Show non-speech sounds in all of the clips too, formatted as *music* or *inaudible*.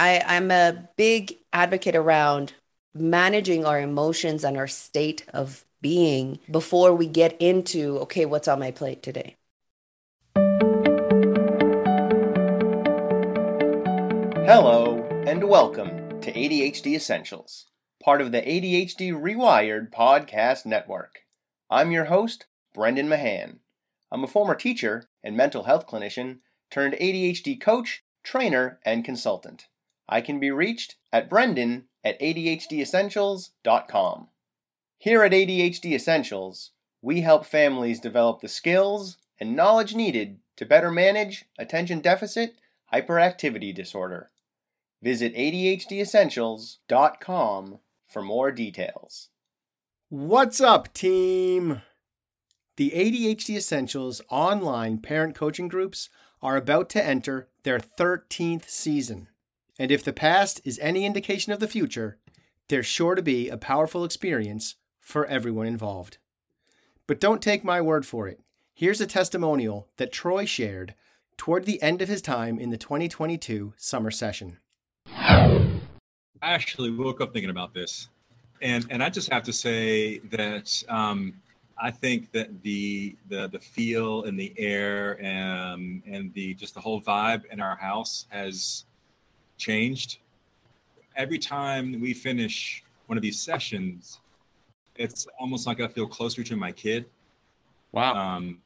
I, I'm a big advocate around managing our emotions and our state of being before we get into, okay, what's on my plate today? Hello, and welcome to ADHD Essentials, part of the ADHD Rewired podcast network. I'm your host, Brendan Mahan. I'm a former teacher and mental health clinician turned ADHD coach, trainer, and consultant. I can be reached at brendan at ADHDessentials.com. Here at ADHD Essentials, we help families develop the skills and knowledge needed to better manage attention deficit hyperactivity disorder. Visit ADHDessentials.com for more details. What's up, team? The ADHD Essentials online parent coaching groups are about to enter their 13th season. And if the past is any indication of the future, there's sure to be a powerful experience for everyone involved. But don't take my word for it. Here's a testimonial that Troy shared toward the end of his time in the 2022 summer session. I actually woke up thinking about this. And, and I just have to say that um, I think that the, the the feel and the air and and the just the whole vibe in our house has changed. Every time we finish one of these sessions, it's almost like I feel closer to my kid. Wow. Um,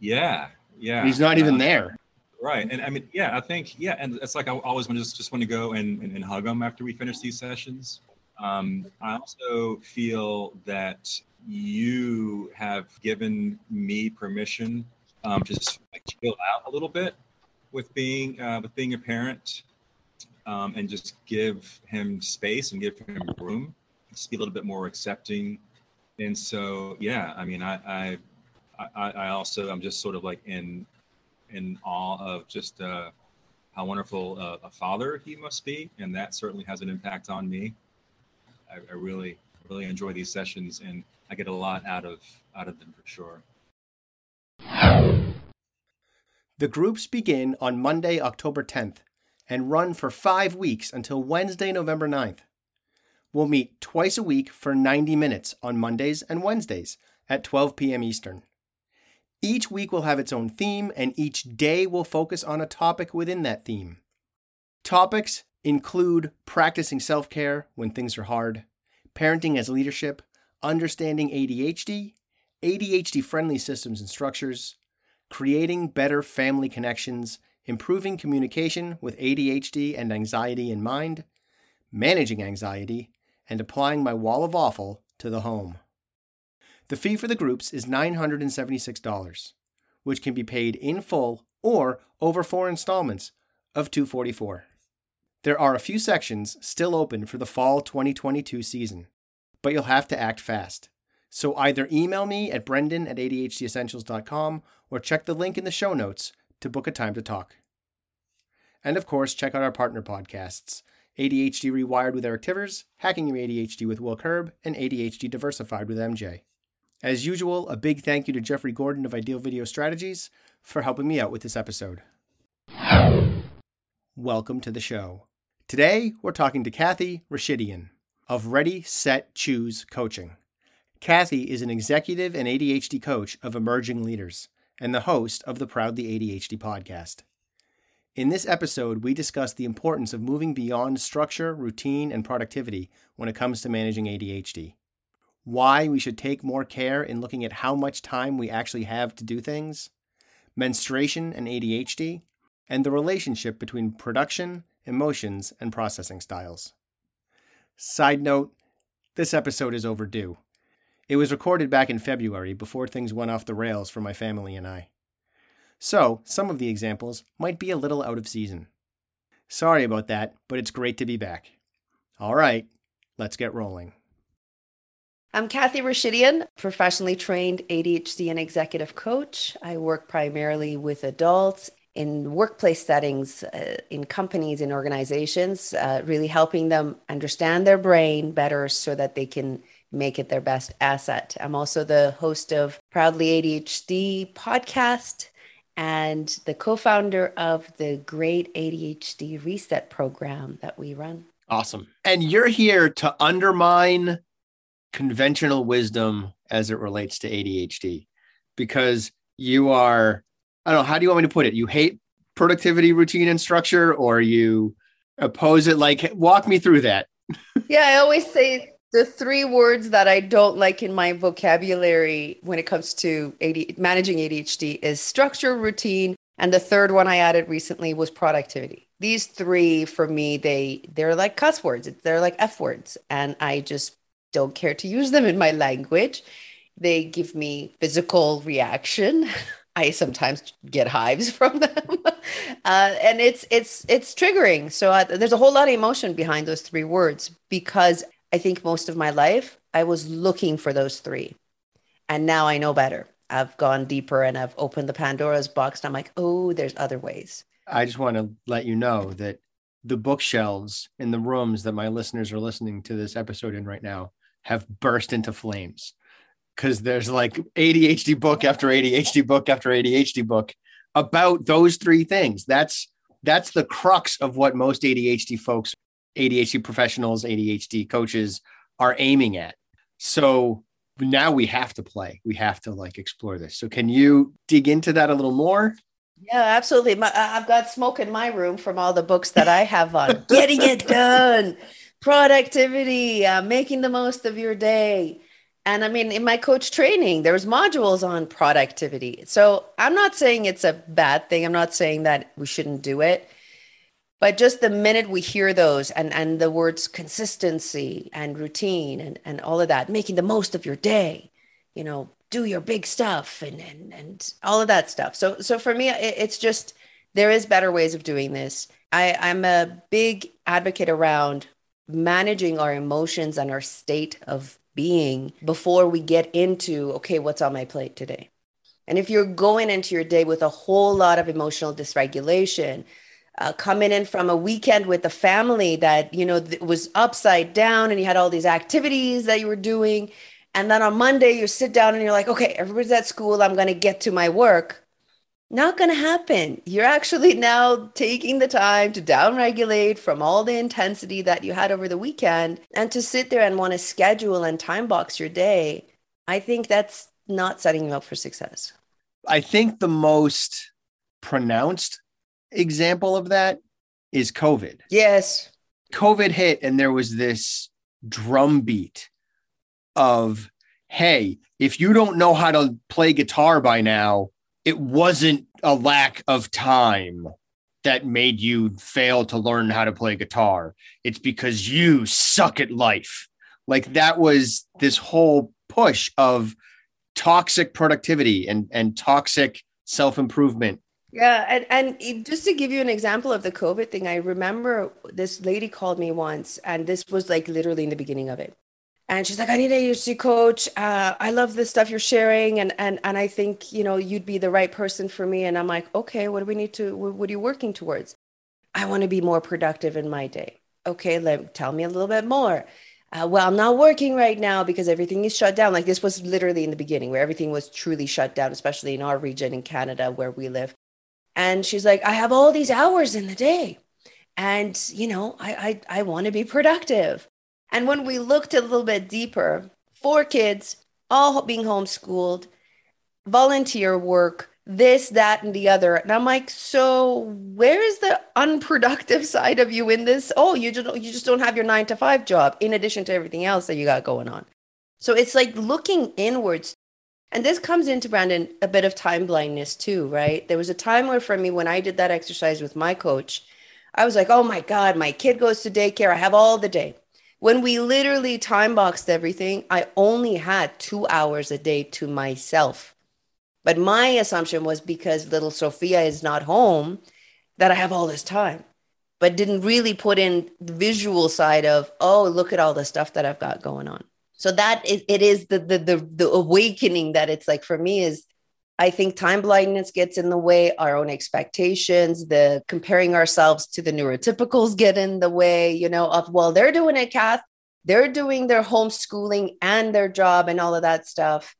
yeah, yeah. He's not even uh, there. Right. And I mean, yeah, I think, yeah. And it's like I always want to just, just want to go and, and, and hug them after we finish these sessions. Um, I also feel that you have given me permission um, to just like chill out a little bit with being uh, with being a parent um, and just give him space and give him room just be a little bit more accepting and so yeah i mean i i i, I also i'm just sort of like in in awe of just uh, how wonderful uh, a father he must be, and that certainly has an impact on me. I, I, really, really enjoy these sessions, and I get a lot out of out of them for sure. The groups begin on Monday, October 10th, and run for five weeks until Wednesday, November 9th. We'll meet twice a week for 90 minutes on Mondays and Wednesdays at 12 p.m. Eastern. Each week will have its own theme, and each day will focus on a topic within that theme. Topics include practicing self care when things are hard, parenting as leadership, understanding ADHD, ADHD friendly systems and structures, creating better family connections, improving communication with ADHD and anxiety in mind, managing anxiety, and applying my wall of awful to the home. The fee for the groups is $976, which can be paid in full or over four installments of 244. There are a few sections still open for the fall 2022 season, but you'll have to act fast. So either email me at brendan at adhdessentials.com or check the link in the show notes to book a time to talk. And of course, check out our partner podcasts ADHD Rewired with Eric Tivers, Hacking Your ADHD with Will Curb, and ADHD Diversified with MJ. As usual, a big thank you to Jeffrey Gordon of Ideal Video Strategies for helping me out with this episode. Welcome to the show. Today, we're talking to Kathy Rashidian of Ready, Set, Choose Coaching. Kathy is an executive and ADHD coach of emerging leaders and the host of the Proudly ADHD podcast. In this episode, we discuss the importance of moving beyond structure, routine, and productivity when it comes to managing ADHD why we should take more care in looking at how much time we actually have to do things, menstruation and ADHD, and the relationship between production, emotions, and processing styles. Side note this episode is overdue. It was recorded back in February before things went off the rails for my family and I. So, some of the examples might be a little out of season. Sorry about that, but it's great to be back. All right, let's get rolling. I'm Kathy Rashidian, professionally trained ADHD and executive coach. I work primarily with adults in workplace settings, uh, in companies, in organizations, uh, really helping them understand their brain better so that they can make it their best asset. I'm also the host of Proudly ADHD podcast and the co founder of the Great ADHD Reset program that we run. Awesome. And you're here to undermine conventional wisdom as it relates to ADHD because you are, I don't know, how do you want me to put it? You hate productivity, routine, and structure, or you oppose it? Like, walk me through that. yeah, I always say the three words that I don't like in my vocabulary when it comes to AD, managing ADHD is structure, routine, and the third one I added recently was productivity. These three for me, they they're like cuss words. They're like F words, and I just don't care to use them in my language. They give me physical reaction. *laughs* I sometimes get hives *laughs* from them, *laughs* uh, and it's it's it's triggering. So uh, there's a whole lot of emotion behind those three words because I think most of my life I was looking for those three, and now I know better. I've gone deeper and I've opened the Pandora's box. And I'm like, oh, there's other ways. I just want to let you know that the bookshelves in the rooms that my listeners are listening to this episode in right now have burst into flames because there's like ADHD book after ADHD book after ADHD book about those three things. That's that's the crux of what most ADHD folks, ADHD professionals, ADHD coaches are aiming at. So now we have to play. We have to like explore this. So can you dig into that a little more? Yeah, absolutely. My, I've got smoke in my room from all the books that I have on *laughs* getting it done, productivity, uh, making the most of your day. And I mean, in my coach training, there's modules on productivity. So I'm not saying it's a bad thing. I'm not saying that we shouldn't do it. But just the minute we hear those and, and the words consistency and routine and, and all of that, making the most of your day, you know, do your big stuff and, and, and all of that stuff. So, so for me, it, it's just, there is better ways of doing this. I, I'm a big advocate around managing our emotions and our state of being before we get into, okay, what's on my plate today? And if you're going into your day with a whole lot of emotional dysregulation, uh, coming in from a weekend with a family that, you know, th- was upside down and you had all these activities that you were doing. And then on Monday, you sit down and you're like, okay, everybody's at school. I'm going to get to my work not going to happen. You're actually *laughs* now taking the time to downregulate from all the intensity that you had over the weekend and to sit there and want to schedule and time box your day. I think that's not setting you up for success. I think the most pronounced example of that is COVID. Yes. COVID hit, and there was this drumbeat of, hey, if you don't know how to play guitar by now, it wasn't a lack of time that made you fail to learn how to play guitar. It's because you suck at life. Like that was this whole push of toxic productivity and, and toxic self improvement. Yeah. And, and just to give you an example of the COVID thing, I remember this lady called me once, and this was like literally in the beginning of it. And she's like i need a ADHD coach. Uh, i love the stuff you're sharing and and and i think you know you'd be the right person for me. And i'm like okay what do we need to what are you working towards? I want to be more productive in my day. Okay let tell me a little bit more. Uh, well i'm not working right now because everything is shut down. Like this was literally in the beginning where everything was truly shut down especially in our region in canada where we live and she's like i have all these hours in the day and you know i i, I want to be productive and when we looked a little bit deeper, four kids, all being homeschooled, volunteer work, this, that, and the other. And I'm like, so where is the unproductive *laughs* side of you in this? Oh, you just you just don't have your nine to five job in addition to everything else that you got going on. So it's like looking inwards. And this comes into Brendan a bit of time blindness too, right? There was a time where for me when I did that exercise with my coach, I was like, oh my God, my kid goes to daycare. I have all the day. When we literally time boxed everything, I only had two hours a day to myself. But my assumption was because little Sophia is not home, that I have all this time, but didn't really put in the visual side of, oh, look at all the stuff that I've got going on. So that it, it is the, the the the awakening that it's like for me is I think time blindness gets in the way, our own expectations, the comparing ourselves to the neurotypicals get in the way, you know, of, well, they're doing it, Kath. They're doing their homeschooling and their job and all of that stuff.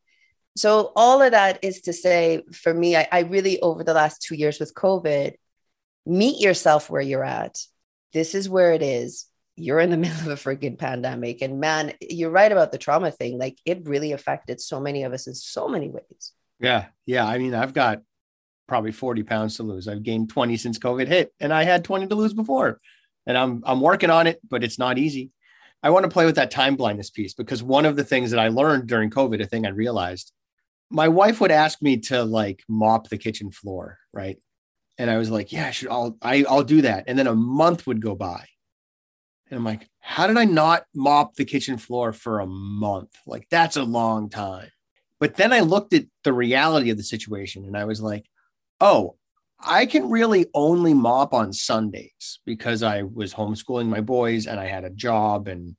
So, all of that is to say, for me, I, I really, over the last two years with COVID, meet yourself where you're at. This is where it is. You're in the *laughs* middle of a freaking pandemic. And man, you're right about the trauma thing. Like it really affected so many of us in so many ways. Yeah. Yeah. I mean, I've got probably 40 pounds to lose. I've gained 20 since COVID hit, and I had 20 to lose before. And I'm I'm working on it, but it's not easy. I want to play with that time blindness piece because one of the things that I learned during COVID, a thing I realized, my wife would ask me to like mop the kitchen floor, right? And I was like, yeah, I should, I'll, I, I'll do that. And then a month would go by. And I'm like, how did I not mop the kitchen floor for a month? Like, that's a long time. But then I looked at the reality of the situation and I was like, oh, I can really only mop on Sundays because I was homeschooling my boys and I had a job and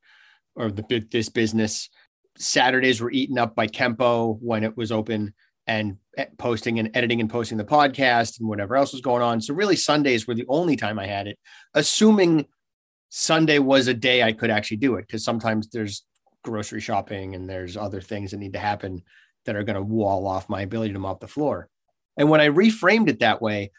or the this business. Saturdays were eaten up by Kempo when it was open and eh, posting and editing and posting the podcast and whatever else was going on. So really Sundays were the only time I had it, assuming Sunday was a day I could actually do it because sometimes there's grocery shopping and there's other things that need to happen that are going to wall off my ability to mop the floor. And when I reframed it that way,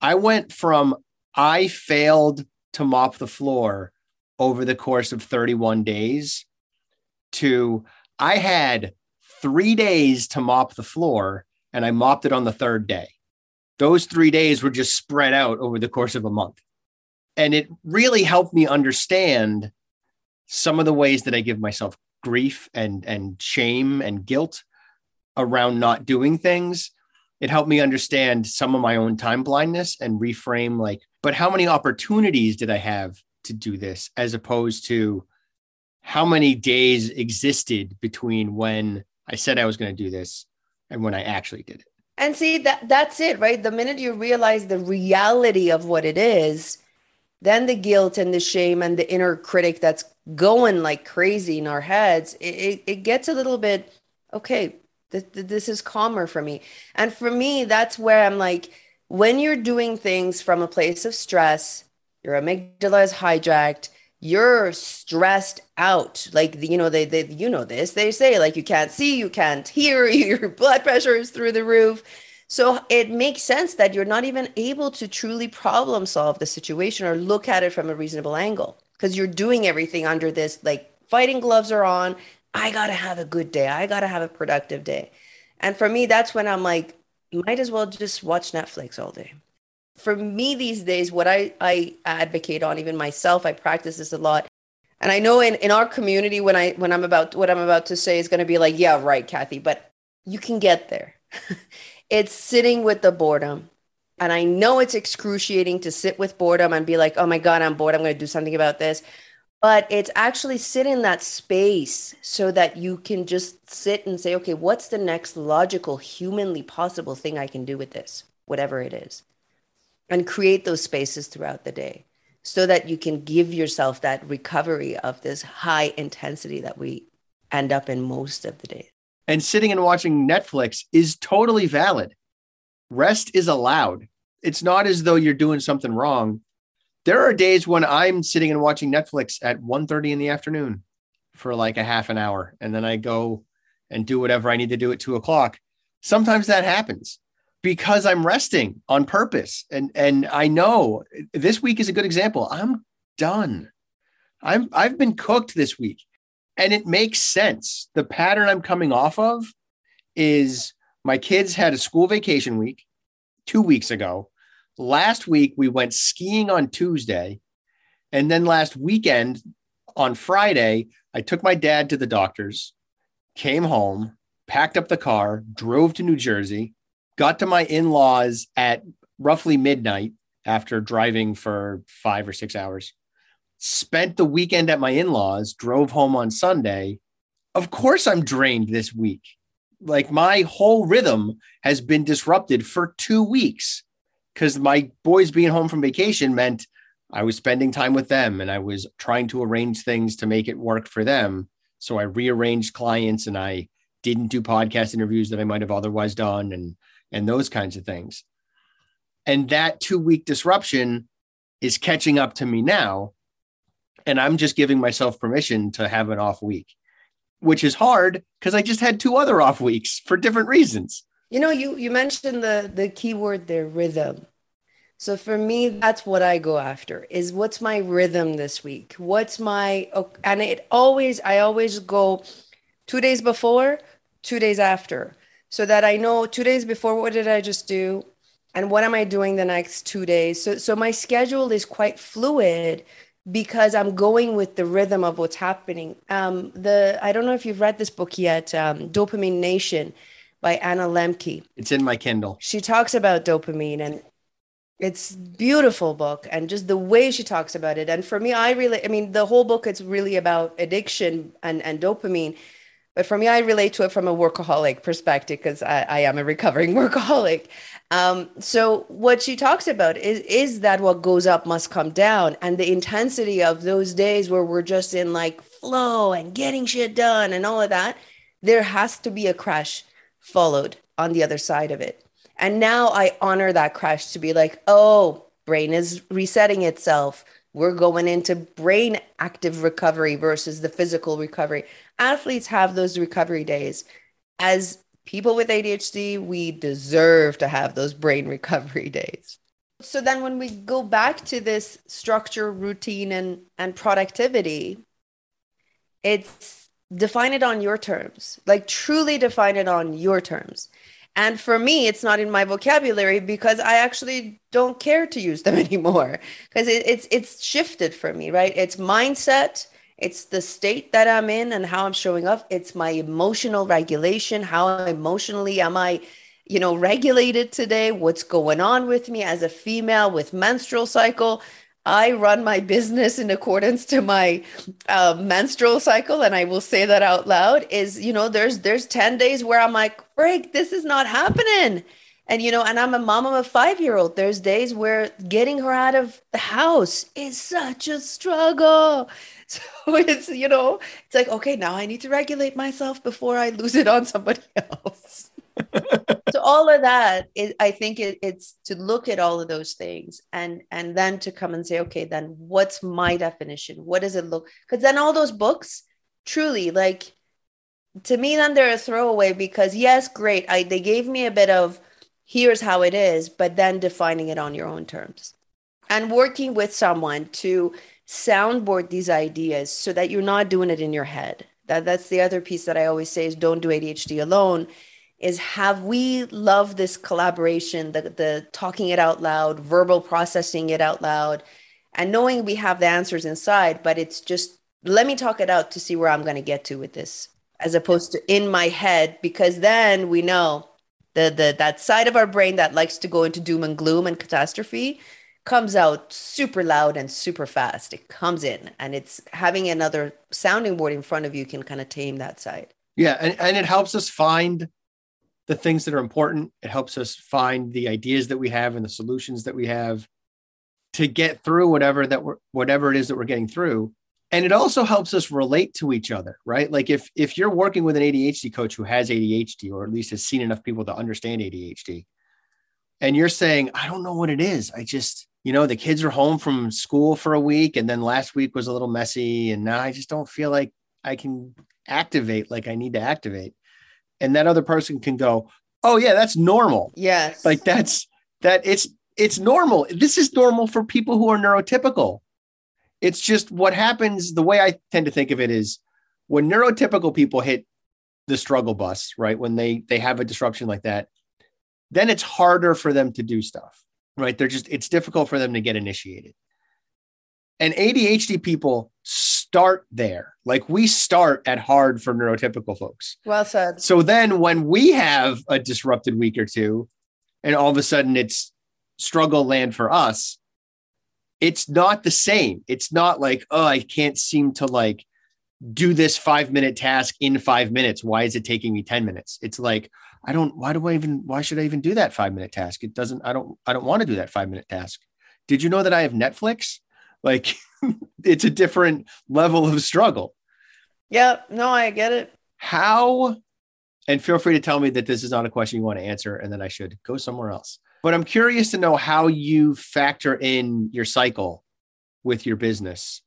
I went from I failed to mop the floor over the course of 31 days to I had three days to mop the floor and I mopped it on the third day. Those three days were just spread out over the course of a month. And it really helped me understand some of the ways that I give myself grief and, and shame and guilt around not doing things. It helped me understand some of my own time blindness and reframe like but how many opportunities did i have to do this as opposed to how many days existed between when i said i was going to do this and when i actually did it? And see that that's it right? The minute you realize the reality of what it is then the guilt and the shame and the inner critic that's going like crazy in our heads it, it, it gets a little bit okay this, this is calmer for me. And for me, that's where I'm like, when you're doing things from a place of stress, your amygdala is hijacked, you're stressed out. Like, you know, they, they, you know this, they say like, you can't see, you can't hear, *laughs* your blood pressure is through the roof. So it makes sense that you're not even able to truly problem solve the situation or look at it from a reasonable angle because you're doing everything under this like fighting gloves are on, I got to have a good day. I got to have a productive day. And for me, that's when I'm like, you might as well just watch Netflix all day. For me these days, what I, I advocate on, even myself, I practice this a lot. And I know in, in our community, when I when I'm about what I'm about to say is to be like, yeah, right, Kathy, but you can get there. *laughs* it's sitting with the boredom. And I know it's excruciating to sit with boredom and be like, oh my God, I'm bored. I'm going to do something about this but it's actually sit in that space so that you can just sit and say okay what's the next logical humanly possible thing i can do with this whatever it is and create those spaces throughout the day so that you can give yourself that recovery of this high intensity that we end up in most of the day and sitting and watching netflix is totally valid rest is allowed it's not as though you're doing something wrong there are days when I'm sitting and watching Netflix at 1.30 in the afternoon for like a half an hour. And then I go and do whatever I need to do at two o'clock. Sometimes that happens because I'm resting on purpose. And and I know this week is a good example. I'm done. I'm I've been cooked this week. And it makes sense. The pattern I'm coming off of is my kids had a school vacation week two weeks ago. Last week, we went skiing on Tuesday. And then last weekend on Friday, I took my dad to the doctor's, came home, packed up the car, drove to New Jersey, got to my in laws at roughly midnight after driving for five or six hours, spent the weekend at my in laws, drove home on Sunday. Of course, I'm drained this week. Like my whole rhythm has been disrupted for two weeks because my boys being home from vacation meant I was spending time with them and I was trying to arrange things to make it work for them. So I rearranged clients and I didn't do podcast interviews that I might have otherwise done and and those kinds of things. And that 2 week disruption is catching up to me now and I'm just giving myself permission to have an off week. which is hard because I just had two other off weeks for different reasons. You know, you you mentioned the the key word there, rhythm. So for me, that's what I go after is what's my rhythm this week? What's my and it always I always go two days before, two days after, so that I know two days before what did I just do, and what am I doing the next two days. So so my schedule is quite fluid because I'm going with the rhythm of what's happening. Um, the I don't know if you've read this book yet, um, Dopamine Nation by Anna Lembke. It's in my Kindle. She talks about dopamine and it's beautiful book and just the way she talks about it and for me i really i mean the whole book it's really about addiction and, and dopamine but for me i relate to it from a workaholic perspective because I, I, am a recovering *laughs* workaholic um, so what she talks about is is that what goes up must come down and the intensity of those days where we're just in like flow and getting shit done and all of that there has to be a crash followed on the other side of it and now I honor that crash to be like, oh, brain is resetting itself. We're going into brain active recovery versus the physical recovery. Athletes have those recovery days. As people with ADHD, we deserve to have those brain *laughs* recovery days. So then when we go back to this structure, routine, and, and productivity, it's define it on your terms, like truly define it on your terms. And for me, it's not in my vocabulary because I actually don't care to use them *laughs* anymore because it, it's it's shifted for me, right? It's mindset, it's the state that I'm in and how I'm showing up. It's my emotional regulation. How emotionally am I, you know, regulated today? What's going on with me as a female with menstrual cycle? I run my business in accordance to my uh, menstrual cycle, and I will say that out loud. Is you know, there's there's ten days where I'm like, break, this is not happening, and you know, and I'm a mom of a five year old. There's days where getting her out of the house is such a struggle. *laughs* So it's you know, it's like okay, now I need to regulate myself before I lose it on somebody *laughs* else so all of that is, i think it, it's to look at all of those things and and then to come and say okay then what's my definition what does it look because then all those books truly like to me then they're a throwaway because yes great i they gave me a bit of here's how it is but then defining it on your own terms. And working with someone to soundboard these ideas so that you're not doing it in your head. That that's the other piece that i always say is don't do adhd alone is have we love this collaboration, the, the talking it out loud, verbal processing it out loud, and knowing we have the answers inside, but it's just let me talk it out to see where I'm going to get to with this, as opposed to in my head, because then we know the the that side of our brain that likes to go into doom and gloom and catastrophe comes out super loud and super fast. It comes in, and it's having another sounding board in front of you can kind of tame that side. Yeah, and, and it helps us find the things that are important. It helps us find the ideas that we have and the solutions that we have to get through whatever that we're whatever it is that we're getting through. And it also helps us relate to each other, right? Like if if you're working with an ADHD coach who has ADHD or at least has seen enough people to understand ADHD, and you're saying, I don't know what it is. I just, you know, the kids are home from school for a week and then last week was a little messy and now I just don't feel like I can activate like I need to activate and that other person can go, "Oh yeah, that's normal." Yes. Like that's that it's it's normal. This is normal for people who are neurotypical. It's just what happens the way I tend to think of it is when neurotypical people hit the struggle bus, right? When they they have a disruption like that, then it's harder for them to do stuff. Right? They're just it's difficult for them to get initiated. And ADHD people start there. Like we start at hard for neurotypical folks. Well said. So then when we have a disrupted week or two, and all of a sudden it's struggle land for us, it's not the same. It's not like, oh, I can't seem to like do this five minute task in five minutes. Why is it taking me 10 minutes? It's like, I don't, why do I even, why should I even do that five minute task? It doesn't, I don't, I don't want to do that five minute task. Did you know that I have Netflix? *laughs* Like it's a different level of struggle. Yeah, no, I get it. How, and feel free to tell me that this is not a question you want to answer and then I should go somewhere else. But I'm curious to know how you factor in your cycle with your business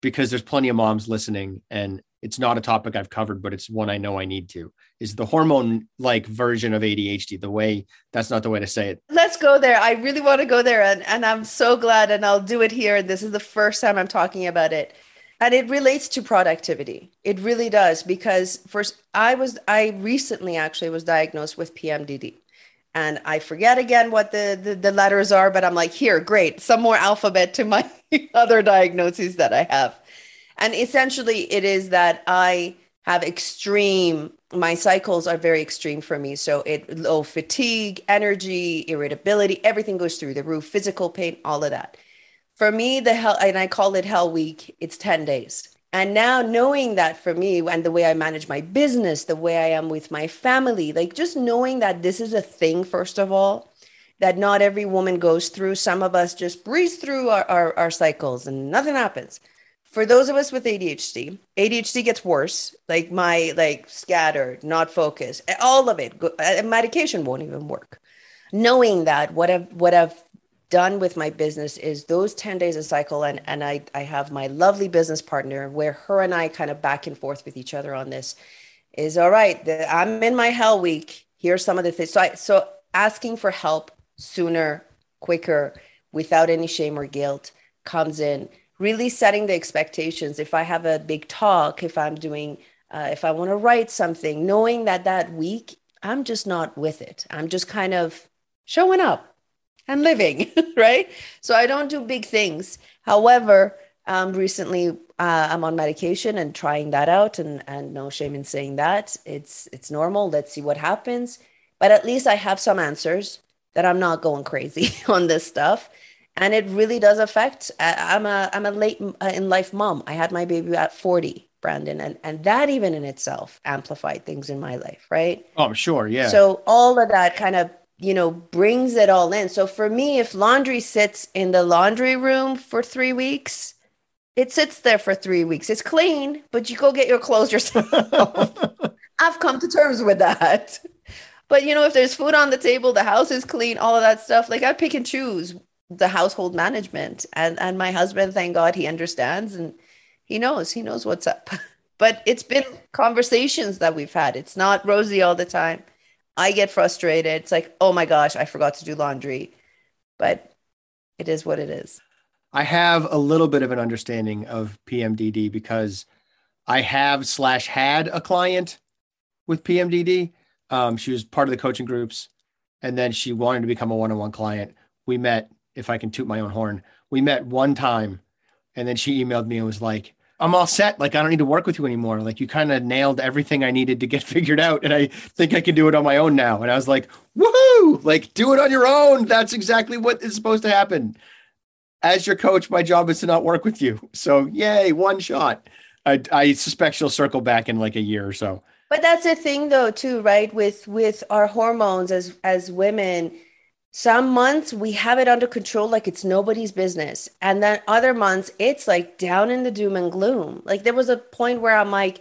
because there's plenty of moms listening and it's not a topic I've covered, but it's one I know I need to. Is the hormone like version of ADHD the way? That's not the way to say it. Let's go there. I really want to go there, and, and I'm so glad, and I'll do it here. And This is the first time I'm talking about it, and it relates to productivity. It really does because first, I was I recently actually was diagnosed with PMDD, and I forget again what the, the, the letters are, but I'm like, here, great, some more alphabet to my *laughs* other diagnoses that I have. And essentially, it is that I have extreme, my cycles are very extreme for me. So it low fatigue, energy, irritability, everything goes through the roof, physical pain, all of that. For me, the hell, and I call it hell week, it's 10 days. And now knowing that for me and the way I manage my business, the way I am with my family, like just knowing that this is a thing, first of all, that not every woman goes through. Some of us just breeze through our, our, our cycles and nothing happens for those of us with ADHD, ADHD gets worse. Like my like scattered, not focused, all of it. Uh, medication won't even work. Knowing that, what I've what I've done with my business is those 10 days a cycle and and I I have my lovely business partner where her and I kind of back and forth with each other on this is all right the, I'm in my hell week. Here's some of the things so I so asking for help sooner quicker without any shame or guilt comes in. Really setting the expectations. If i have a big talk if i'm doing uh, if i want to write something knowing that that week i'm just not with it. I'm just kind of showing up and living *laughs* right? So i don't do big things. However um, recently uh, i'm on medication and trying that out and and no shame in saying that. It's it's normal. Let's see what happens. But at least i have some answers that i'm not going crazy *laughs* on this stuff. And it really does affect i'm a i'm a late uh, in life mom. I had my baby at 40 brendan and and that even in itself amplified things in my life right? Oh i'm sure yeah. So all of that kind of you know brings it all in. So for me if laundry sits in the laundry room for three weeks it sits there for three weeks. It's clean but you go get your clothes yourself. *laughs* I've come to terms with that. But you know if there's food on the table the house is clean all of that stuff like i pick and choose the household management. And and my husband thank god he understands and he knows he knows what's up. *laughs* But it's been conversations that we've had. It's not rosy all the time i get frustrated. It's like oh my gosh i forgot to do laundry. But it is what it is. I have a little bit of an understanding of pmdd because i have slash had a client with pmdd um, she was part of the coaching groups and then she wanted to become a one-on-one client. We met if I can toot my own horn. We met one time and then she emailed me and was like, I'm all set. Like, I don't need to work with you anymore. Like, you kind of nailed everything I needed to get *laughs* figured out. And I think I can do it on my own now. And I was like, woohoo! Like, do it on your own. That's exactly what is supposed to happen. As your coach, my job is to not work with you. So, yay, one shot. I, I suspect she'll circle back in like a year or so. But that's the thing, though, too, right? With with our hormones as as women, some months we have it under control like it's nobody's business and then other months it's like down in the doom and gloom. Like there was a point where i'm like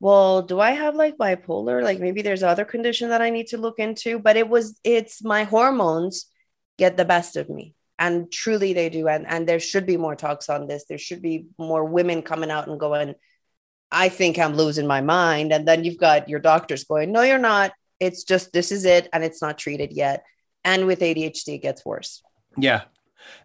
well do i have like bipolar? Like maybe there's other condition that i need to look into. But it was it's my hormones get the best of me and truly they do and and there should be more talks on this. There should be more women coming out and going i think i'm losing my mind. And then you've got your doctors going no you're not. It's just this is it and it's not treated yet and with ADHD, it gets worse. Yeah.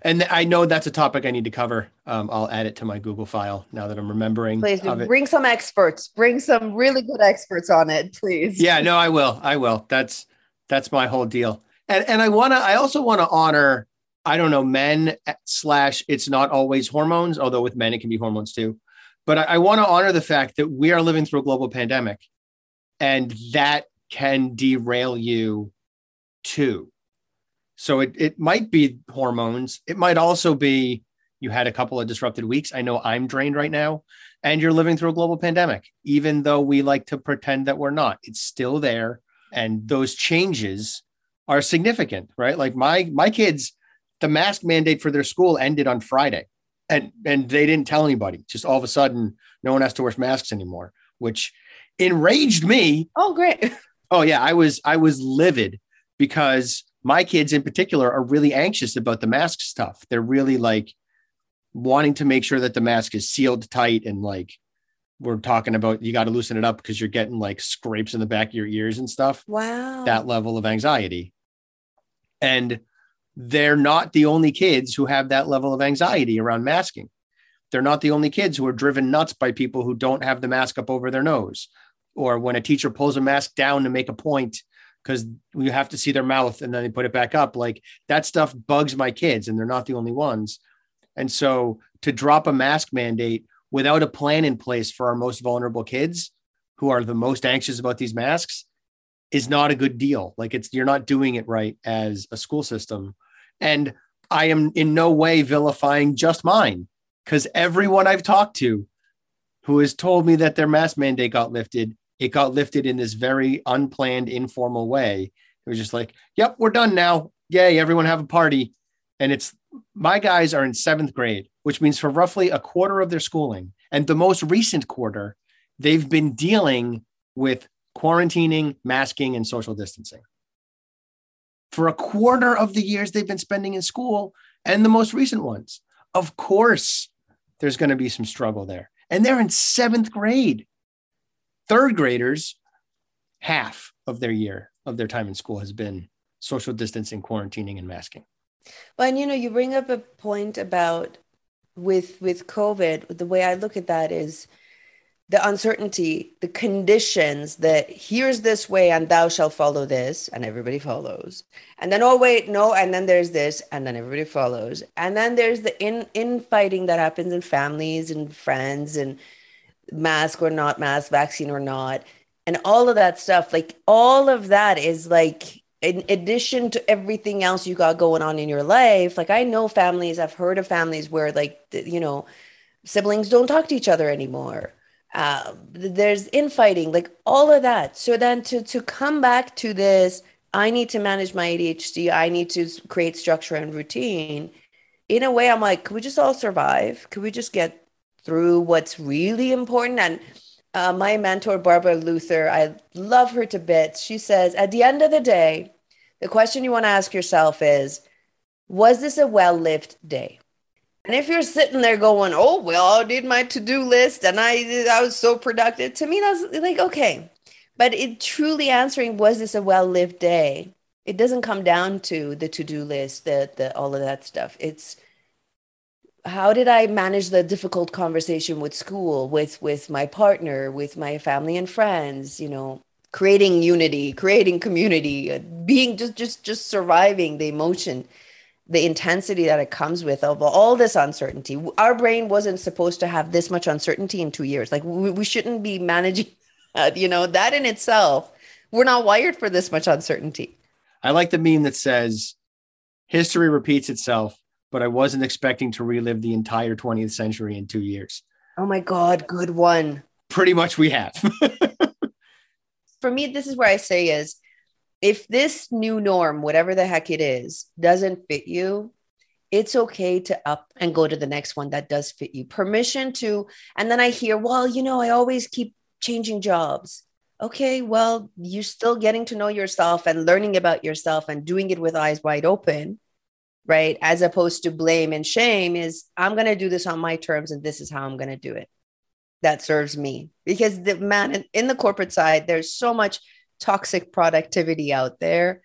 And I know that's a topic I need to cover. Um, I'll add it to my Google file now that I'm remembering. Please bring some experts. Bring some really good experts on it, please. Yeah, no, I will. I will. That's that's my whole deal. And and I wanna. I also want to honor. I don't know men slash. It's not always hormones, although with men it can be hormones too. But I, I want to honor the fact that we are living through a global pandemic, and that can derail you too so it, it might be hormones. It might also be you had a couple of disrupted weeks. I know I'm drained right now, and you're living through a global pandemic. Even though we like to pretend that we're not, it's still there. And those changes are significant, right? Like my my kids, the mask mandate for their school ended on Friday. And and they didn't tell anybody. Just all of a sudden, no one has to wear masks anymore, which enraged me. Oh, great. *laughs* Oh yeah, I was I was livid because my kids in particular are really anxious about the mask stuff. They're really like wanting to make sure that the mask is sealed tight and like we're talking about you got to loosen it up because you're getting like scrapes in the back of your ears and stuff. Wow. That level of anxiety. And they're not the only kids who have that level of anxiety around masking. They're not the only kids who are driven nuts by people who don't have the mask up over their nose, or when a teacher pulls a mask down to make a point because you have to see their mouth and then they put it back up. Like that stuff bugs my kids, and they're not the only ones. And so to drop a mask mandate without a plan in place for our most vulnerable kids who are the most anxious about these masks is not a good deal. Like it's you're not doing it right as a school system. And I am in no way vilifying just mine because everyone I've talked to who has told me that their mask mandate got lifted, it got lifted in this very unplanned, informal way. It was just like, yep, we're done now. Yay, everyone have a party. And it's my guys are in seventh grade, which means for roughly a quarter of their schooling and the most recent quarter, they've been dealing with quarantining, masking, and social distancing. For a quarter of the years they've been spending in school and the most recent ones. Of course, there's going to be some struggle there. And they're in seventh grade. Third graders, half of their year of their time in school has been social distancing, quarantining, and masking. Well, and you know, you bring up a point about with with COVID. The way I look at that is the uncertainty, the conditions that here's this way and thou shall follow this, and everybody follows. And then, oh, wait, no, and then there's this, and then everybody follows. And then there's the in infighting that happens in families and friends and mask or not mask, vaccine or not, and all of that stuff. Like all of that is like in addition to everything else you got going on in your life. Like I know families, I've heard of families where like you know, siblings don't talk to each other anymore uh, there's infighting, like all of that. So then to to come back to this, I need to manage my ADHD. I need to create structure and routine. In a way, I'm like, could we just all survive? Could we just get through what's really important? And uh, my mentor, Barbara Luther, I love her to bits. She says, at the end of the day, the question you want to ask yourself is, was this a well lived day? And if you're sitting there going, "Oh, well, I did my to-do list and I I was so productive," to me that's like okay. But it truly answering was this a well-lived day? It doesn't come down to the to-do list, the the all of that stuff. It's how did I manage the difficult conversation with school, with with my partner, with my family and friends, you know, creating unity, creating community, uh, being just just just surviving the emotion the intensity that it comes with of all this uncertainty. Our brain wasn't supposed to have this much uncertainty in two years. Like we, we shouldn't be managing *laughs* that, you know, that in itself, we're not wired for this much uncertainty. I like the meme that says history repeats itself, but I wasn't expecting to relive the entire 20th century in two years. Oh my God, good one. Pretty much we have. *laughs* for me, this is where I say is if this new norm, whatever the heck it is, doesn't fit you, it's okay to up and go to the next one that does fit you. Permission to, and then I hear, well, you know, I always keep changing jobs. Okay, well, you're still getting to know yourself and learning about yourself and doing it with eyes wide open, right? As opposed to blame and shame, is I'm going to do this on my terms and this is how I'm going to do it. That serves me because the man in the corporate side, there's so much toxic productivity out there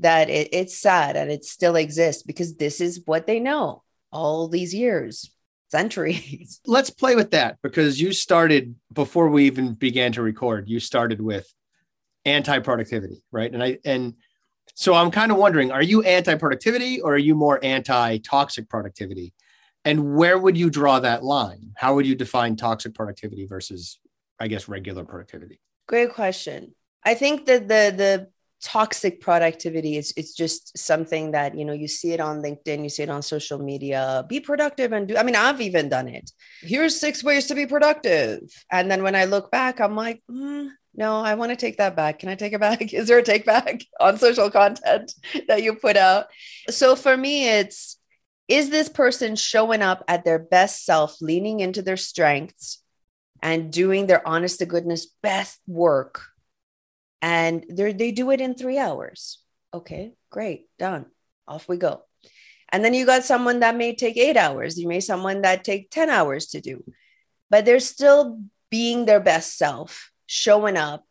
that it, it's sad and it still exists because this is what they know all these years centuries *laughs* let's play with that because you started before we even began to record you started with anti-productivity right and i and so i'm kind of wondering are you anti-productivity or are you more anti-toxic productivity? And where would you draw that line? How would you define toxic productivity versus i guess regular productivity? Great question. I think that the the toxic productivity is it's just something that you know you see it on linkedin you see it on social media. Be productive and do i mean i've even done it. Here's six ways to be productive. And then when i look back i'm like mm, no i want to take that back can i take it back *laughs* is there a take back *laughs* on social content that you put out so for me it's is this person showing up at their best self leaning into their strengths and doing their honest to goodness best work and they do it in three hours. Okay, great, done. Off we go. And then you got someone that may take eight hours. You may someone that take 10 hours to do, but they're still being their best self, showing up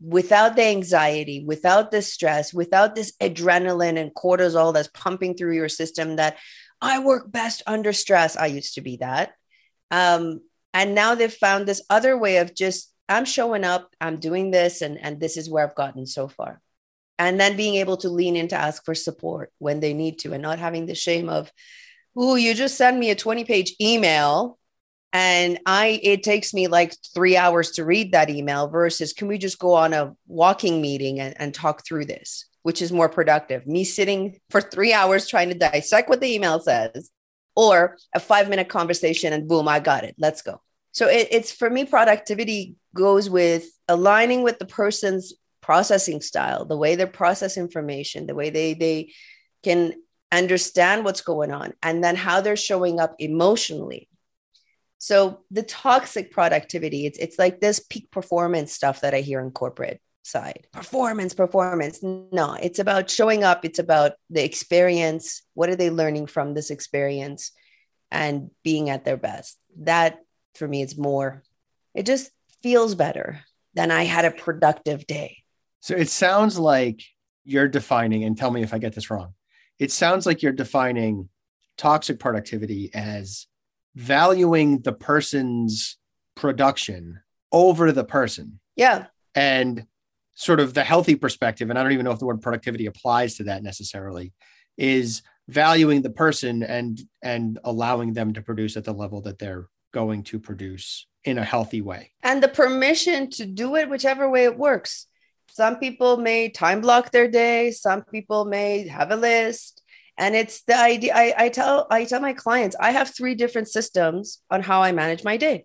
without the anxiety, without the stress, without this adrenaline and cortisol that's pumping through your system that I work best under stress. I used to be that. Um, and now they've found this other way of just, I'm showing up, I'm doing this, and, and this is where I've gotten so far. And then being able to lean in to ask for support when they need to and not having the shame of, oh, you just send me a 20 page email and i it takes me like three hours to read that email versus can we just go on a walking meeting and, and talk through this which is more productive? Me sitting for three hours trying to dissect what the email says or a five minute conversation and boom i got it. Let's go. So it, it's for me productivity goes with aligning with the person's processing style the way they process information the way they they can understand what's going on and then how they're showing up emotionally so the toxic productivity, it's it's like this peak performance stuff that I hear in corporate side. Performance, performance. No, it's about showing up. It's about the experience. What are they learning from this experience and being at their best? That for me is more, it just feels better than I had a productive day. So it sounds like you're defining, and tell me if I get this wrong. It sounds like you're defining toxic productivity as valuing the person's production over the person. Yeah. And sort of the healthy perspective, and I don't even know if the word productivity applies to that necessarily, is valuing the person and and allowing them to produce at the level that they're going to produce in a healthy way. And the permission to do it whichever way it works. Some people may time block their day, some people may have a list and it's the idea I, I tell i tell my clients i have three different systems on how i manage my day.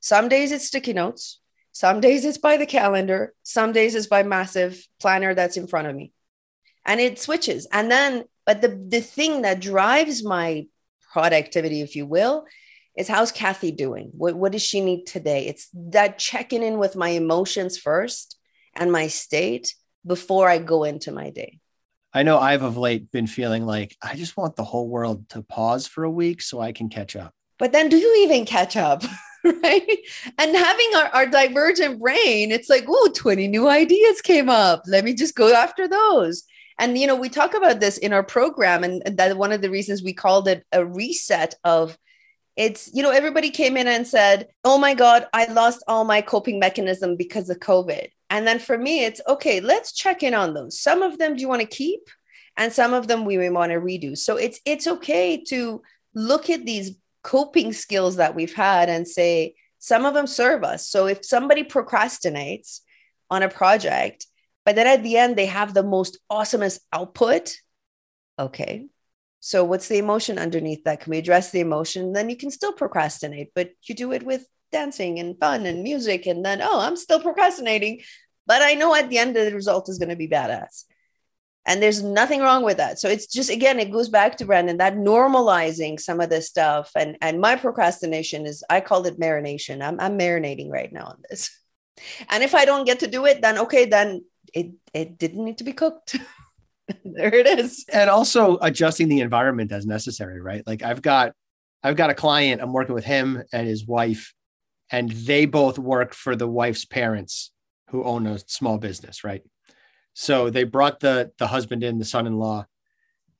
Some days it's sticky notes. Some days it's by the calendar. Some days it's by massive planner that's in front of me. And it switches. And then but the the thing that drives my productivity if you will is how's kathy doing? What, what does she need today? It's that checking in with my emotions first and my state before i go into my day I know I've of late been feeling like I just want the whole world to pause for a week so I can catch up. But then do you even catch up? *laughs* right? And having our, our divergent brain, it's like, oh, 20 new ideas came up. Let me just go after those. And you know, we talk about this in our program, and that one of the reasons we called it a reset of it's you know everybody came in and said oh my god i lost all my coping mechanism because of covid and then for me, it's okay, let's check in on those. Some of them do you want to keep? And some of them we may want to redo. So it's it's okay to look at these coping skills that we've had and say, some of them serve us. So if somebody procrastinates on a project, but then at the end they have the most awesomest output, okay. So what's the emotion underneath that? Can we address the emotion? Then you can still procrastinate, but you do it with dancing and fun and music. And then, oh, I'm still procrastinating. But I know at the end the result is going to be badass. And there's nothing wrong with that. So it's just again, it goes back to Brendan, that normalizing some of this stuff. And and my procrastination is I call it marination. I'm I'm marinating right now on this. *laughs* And if I don't get to do it, then okay, then it it didn't need to be cooked. *laughs* there it is. And also adjusting the environment as necessary, right? Like I've got I've got a client, I'm working with him and his wife, and they both work for the wife's parents who own a small business, right? So they brought the the husband in, the son-in-law,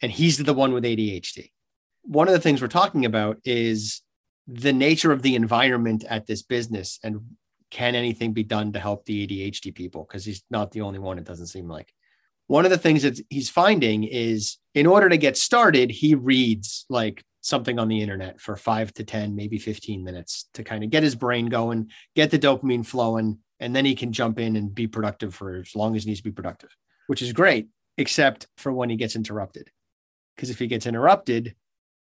and he's the one with ADHD. One of the things we're talking about is the nature of the environment at this business and can anything be done to help the ADHD people because he's not the only one it doesn't seem like. One of the things that he's finding is in order to get started, he reads like something on the internet for 5 to 10, maybe 15 minutes to kind of get his brain going, get the dopamine flowing and then he can jump in and be productive for as long as he needs to be productive, which is great, except for when he gets interrupted. Because if he gets interrupted,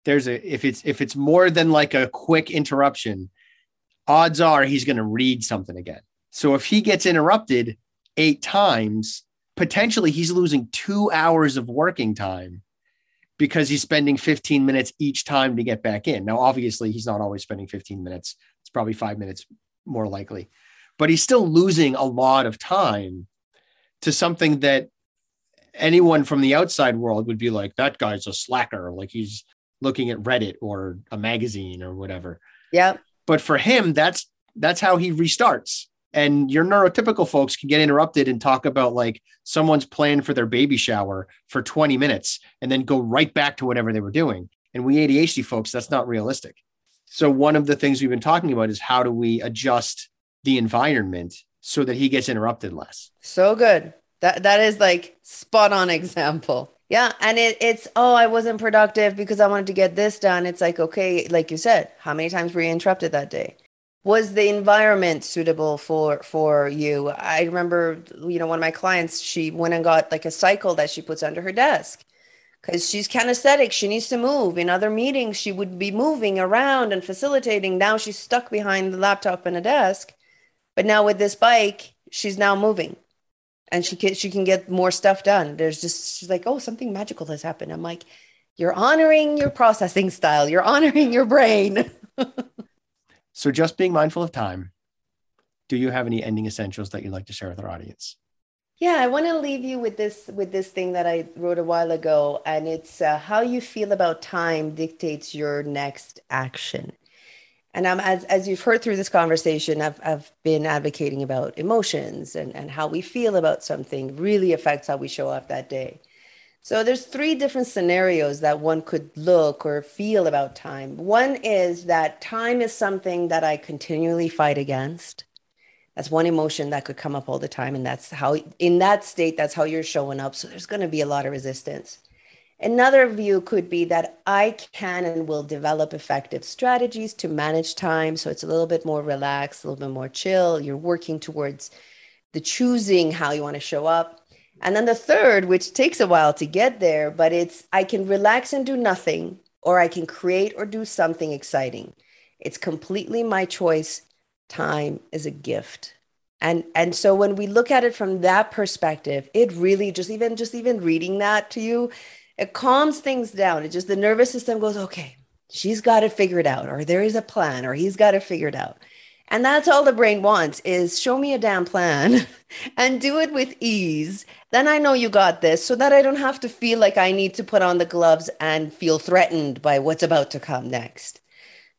there's a if it's if it's more than like a quick interruption, odds are he's going to read something again. So if he gets interrupted eight times, potentially he's losing two hours of working time because he's spending 15 minutes each time to get back in. Now, obviously, he's not always spending 15 minutes. It's probably five minutes more likely but he's still losing a lot of time to something that anyone from the outside world would be like, that guy's a slacker. Like he's looking at Reddit or a magazine or whatever. Yeah. But for him, that's that's how he restarts. And your neurotypical folks can get interrupted and talk about like someone's plan for their baby shower for 20 minutes and then go right back to whatever they were doing. And we ADHD folks, that's not realistic. So, one of the things we've been talking about is how do we adjust the environment so that he gets interrupted less? So good. That that is like spot on example. Yeah, and it, it's oh, I wasn't productive because I wanted to get this done. It's like okay, like you said, how many times were you interrupted that day? Was the environment suitable for for you? I remember, you know, one of my clients, she went and got like a cycle that she puts under her desk because she's kinesthetic. She needs to move. In other meetings, she would be moving around and facilitating. Now she's stuck behind the laptop and a desk. But now with this bike, she's now moving and she can she can get more stuff done. There's just she's like, oh, something magical has happened. I'm like, you're honoring your processing style. You're honoring your brain. *laughs* so just being mindful of time. Do you have any ending essentials that you'd like to share with our audience? Yeah, I want to leave you with this with this thing that I wrote a while ago, and it's uh, how you feel about time dictates your next action. And um, as, as you've heard through this conversation, I've, I've been advocating about emotions and, and how we feel about something really affects how we show up that day. So there's three different scenarios that one could look or feel about time. One is that time is something that I continually fight against. That's one emotion that could come up all the time. And that's how, in that state, that's how you're showing up. So there's going to be a lot of resistance. Another view could be that I can and will develop effective strategies to manage time. So it's a little bit more relaxed, a little bit more chill. You're working towards the choosing how you want to show up. And then the third, which takes a while to get there, but it's I can relax and do nothing, or I can create or do something exciting. It's completely my choice. Time is a gift. And and so when we look at it from that perspective, it really just even just even reading that to you it calms things down. It just the nervous system goes, okay, she's got it figured out, or there is a plan, or he's got it figured out. And that's all the brain wants is show me a damn plan *laughs* and do it with ease. Then I know you got this so that I don't have to feel like I need to put on the gloves and feel threatened by what's about to come next.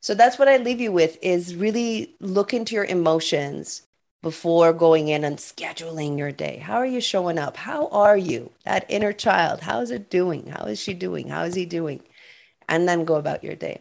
So that's what I leave you with is really look into your emotions before going in and scheduling your day. How are you showing up? How are you? That inner child, how is it doing? How is she doing? How is he doing? And then go about your day.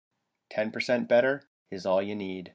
10% better is all you need.